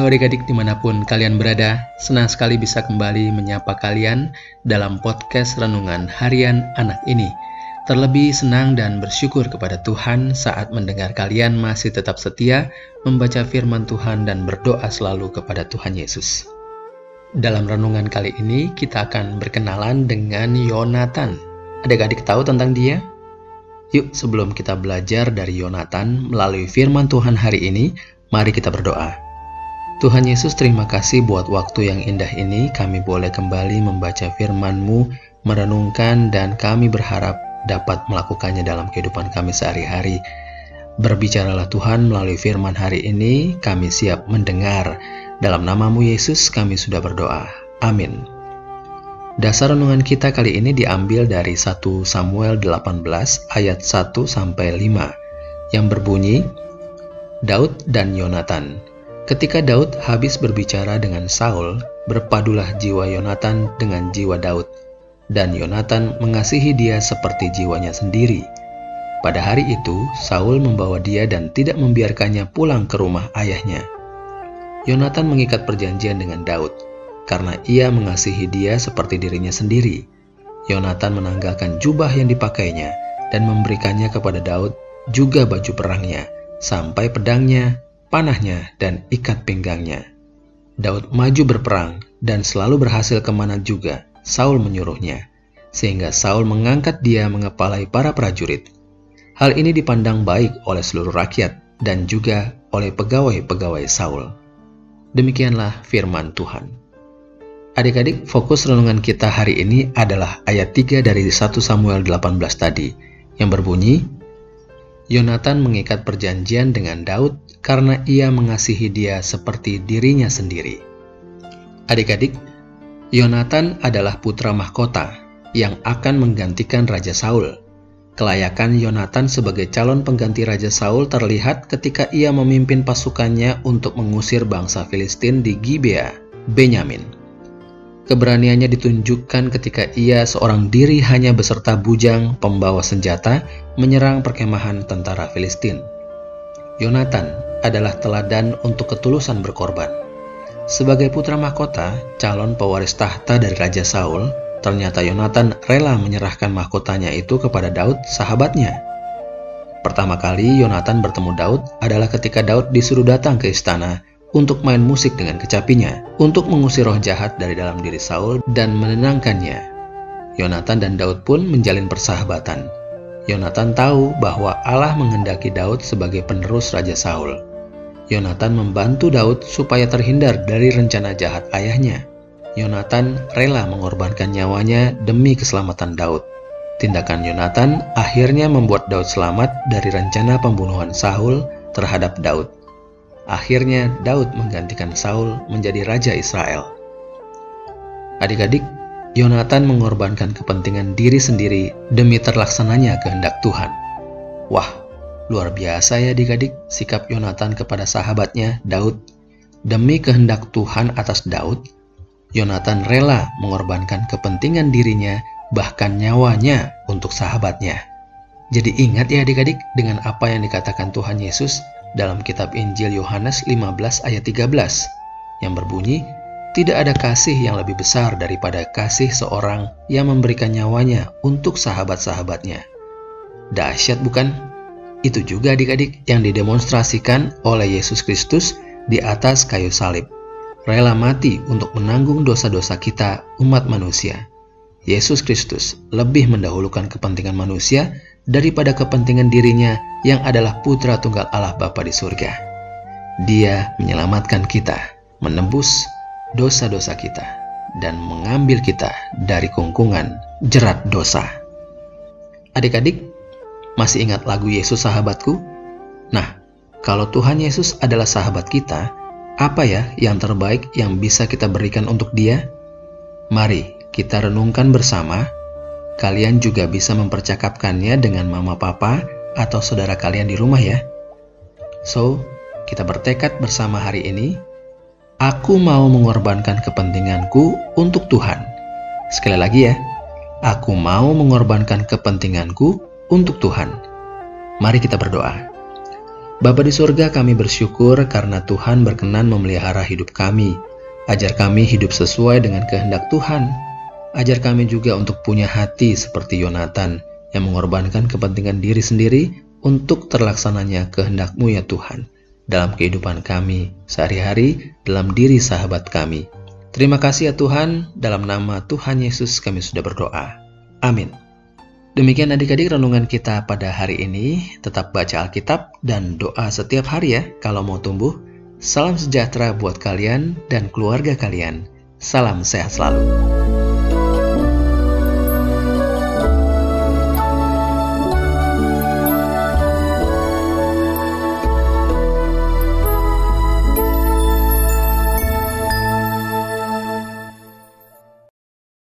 Halo adik-adik di mana pun kalian berada, senang sekali bisa kembali menyapa kalian dalam podcast Renungan Harian Anak ini. Terlebih senang dan bersyukur kepada Tuhan saat mendengar kalian masih tetap setia membaca firman Tuhan dan berdoa selalu kepada Tuhan Yesus. Dalam renungan kali ini kita akan berkenalan dengan Yonatan. Adik-adik tahu tentang dia? Yuk sebelum kita belajar dari Yonatan melalui firman Tuhan hari ini, mari kita berdoa. Tuhan Yesus terima kasih buat waktu yang indah ini kami boleh kembali membaca firman-Mu, merenungkan dan kami berharap dapat melakukannya dalam kehidupan kami sehari-hari. Berbicaralah Tuhan melalui firman hari ini, kami siap mendengar. Dalam namamu Yesus kami sudah berdoa. Amin. Dasar renungan kita kali ini diambil dari 1 Samuel 18 ayat 1 sampai 5 yang berbunyi Daud dan Yonatan Ketika Daud habis berbicara dengan Saul, berpadulah jiwa Yonatan dengan jiwa Daud, dan Yonatan mengasihi dia seperti jiwanya sendiri. Pada hari itu, Saul membawa dia dan tidak membiarkannya pulang ke rumah ayahnya. Yonatan mengikat perjanjian dengan Daud, karena ia mengasihi dia seperti dirinya sendiri. Yonatan menanggalkan jubah yang dipakainya dan memberikannya kepada Daud juga baju perangnya, sampai pedangnya, panahnya, dan ikat pinggangnya. Daud maju berperang dan selalu berhasil ke mana juga Saul menyuruhnya, sehingga Saul mengangkat dia mengepalai para prajurit. Hal ini dipandang baik oleh seluruh rakyat dan juga oleh pegawai-pegawai Saul. Demikianlah firman Tuhan. Adik-adik, fokus renungan kita hari ini adalah ayat 3 dari 1 Samuel 18 tadi, yang berbunyi, Yonatan mengikat perjanjian dengan Daud karena ia mengasihi dia seperti dirinya sendiri. Adik-adik, Yonatan adalah putra mahkota yang akan menggantikan Raja Saul. Kelayakan Yonatan sebagai calon pengganti Raja Saul terlihat ketika ia memimpin pasukannya untuk mengusir bangsa Filistin di Gibea, Benyamin. Keberaniannya ditunjukkan ketika ia seorang diri hanya beserta bujang pembawa senjata menyerang perkemahan tentara Filistin. Yonatan adalah teladan untuk ketulusan berkorban. Sebagai putra mahkota, calon pewaris tahta dari Raja Saul, ternyata Yonatan rela menyerahkan mahkotanya itu kepada Daud, sahabatnya. Pertama kali Yonatan bertemu Daud adalah ketika Daud disuruh datang ke istana untuk main musik dengan kecapinya, untuk mengusir roh jahat dari dalam diri Saul dan menenangkannya. Yonatan dan Daud pun menjalin persahabatan. Yonatan tahu bahwa Allah menghendaki Daud sebagai penerus Raja Saul. Yonatan membantu Daud supaya terhindar dari rencana jahat ayahnya. Yonatan rela mengorbankan nyawanya demi keselamatan Daud. Tindakan Yonatan akhirnya membuat Daud selamat dari rencana pembunuhan Saul terhadap Daud. Akhirnya Daud menggantikan Saul menjadi raja Israel. Adik-adik, Yonatan mengorbankan kepentingan diri sendiri demi terlaksananya kehendak Tuhan. Wah, luar biasa ya adik-adik sikap Yonatan kepada sahabatnya Daud. Demi kehendak Tuhan atas Daud, Yonatan rela mengorbankan kepentingan dirinya bahkan nyawanya untuk sahabatnya. Jadi ingat ya adik-adik dengan apa yang dikatakan Tuhan Yesus dalam kitab Injil Yohanes 15 ayat 13 yang berbunyi, tidak ada kasih yang lebih besar daripada kasih seorang yang memberikan nyawanya untuk sahabat-sahabatnya. Dahsyat bukan? Itu juga adik-adik yang didemonstrasikan oleh Yesus Kristus di atas kayu salib. Rela mati untuk menanggung dosa-dosa kita umat manusia. Yesus Kristus lebih mendahulukan kepentingan manusia daripada kepentingan dirinya yang adalah putra tunggal Allah Bapa di surga. Dia menyelamatkan kita, menembus dosa-dosa kita, dan mengambil kita dari kungkungan jerat dosa. Adik-adik, masih ingat lagu Yesus sahabatku? Nah, kalau Tuhan Yesus adalah sahabat kita, apa ya yang terbaik yang bisa kita berikan untuk dia? Mari kita renungkan bersama, kalian juga bisa mempercakapkannya dengan mama papa atau saudara kalian di rumah ya. So, kita bertekad bersama hari ini, aku mau mengorbankan kepentinganku untuk Tuhan. Sekali lagi ya, aku mau mengorbankan kepentinganku untuk Tuhan. Mari kita berdoa. Bapa di surga kami bersyukur karena Tuhan berkenan memelihara hidup kami. Ajar kami hidup sesuai dengan kehendak Tuhan. Ajar kami juga untuk punya hati seperti Yonatan yang mengorbankan kepentingan diri sendiri untuk terlaksananya kehendak-Mu ya Tuhan dalam kehidupan kami sehari-hari dalam diri sahabat kami. Terima kasih ya Tuhan, dalam nama Tuhan Yesus kami sudah berdoa. Amin. Demikian adik-adik renungan kita pada hari ini. Tetap baca Alkitab dan doa setiap hari ya kalau mau tumbuh. Salam sejahtera buat kalian dan keluarga kalian. Salam sehat selalu.